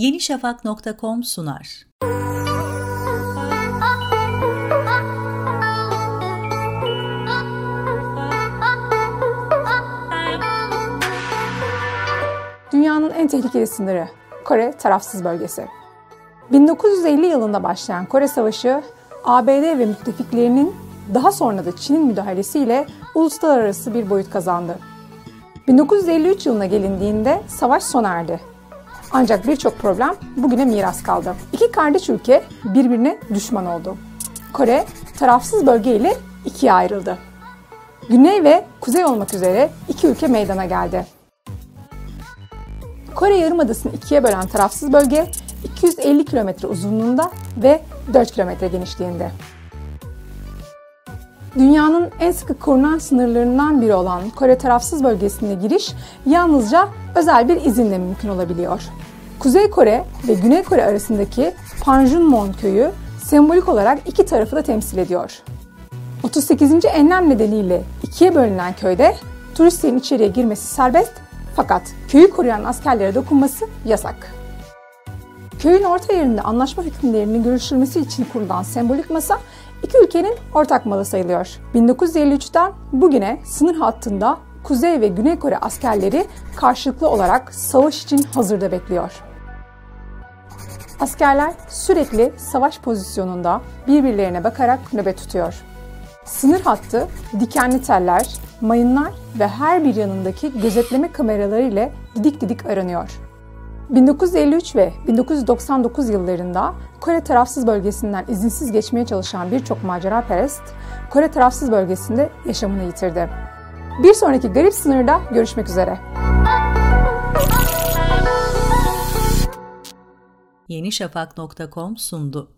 yenişafak.com sunar. Dünyanın en tehlikeli sınırı Kore tarafsız bölgesi. 1950 yılında başlayan Kore Savaşı, ABD ve müttefiklerinin daha sonra da Çin'in müdahalesiyle uluslararası bir boyut kazandı. 1953 yılına gelindiğinde savaş sona erdi. Ancak birçok problem bugüne miras kaldı. İki kardeş ülke birbirine düşman oldu. Kore tarafsız bölge ile ikiye ayrıldı. Güney ve kuzey olmak üzere iki ülke meydana geldi. Kore Yarımadası'nı ikiye bölen tarafsız bölge 250 kilometre uzunluğunda ve 4 kilometre genişliğinde. Dünyanın en sıkı korunan sınırlarından biri olan Kore tarafsız bölgesine giriş yalnızca özel bir izinle mümkün olabiliyor. Kuzey Kore ve Güney Kore arasındaki Panjunmon köyü sembolik olarak iki tarafı da temsil ediyor. 38. enlem nedeniyle ikiye bölünen köyde turistlerin içeriye girmesi serbest fakat köyü koruyan askerlere dokunması yasak. Köyün orta yerinde anlaşma hükümlerinin görüşülmesi için kurulan sembolik masa iki ülkenin ortak malı sayılıyor. 1953'ten bugüne sınır hattında Kuzey ve Güney Kore askerleri karşılıklı olarak savaş için hazırda bekliyor. Askerler sürekli savaş pozisyonunda birbirlerine bakarak nöbet tutuyor. Sınır hattı dikenli teller, mayınlar ve her bir yanındaki gözetleme kameraları ile didik didik aranıyor. 1953 ve 1999 yıllarında Kore tarafsız bölgesinden izinsiz geçmeye çalışan birçok macera perest Kore tarafsız bölgesinde yaşamını yitirdi. Bir sonraki garip sınırda görüşmek üzere. yenişafak.com sundu.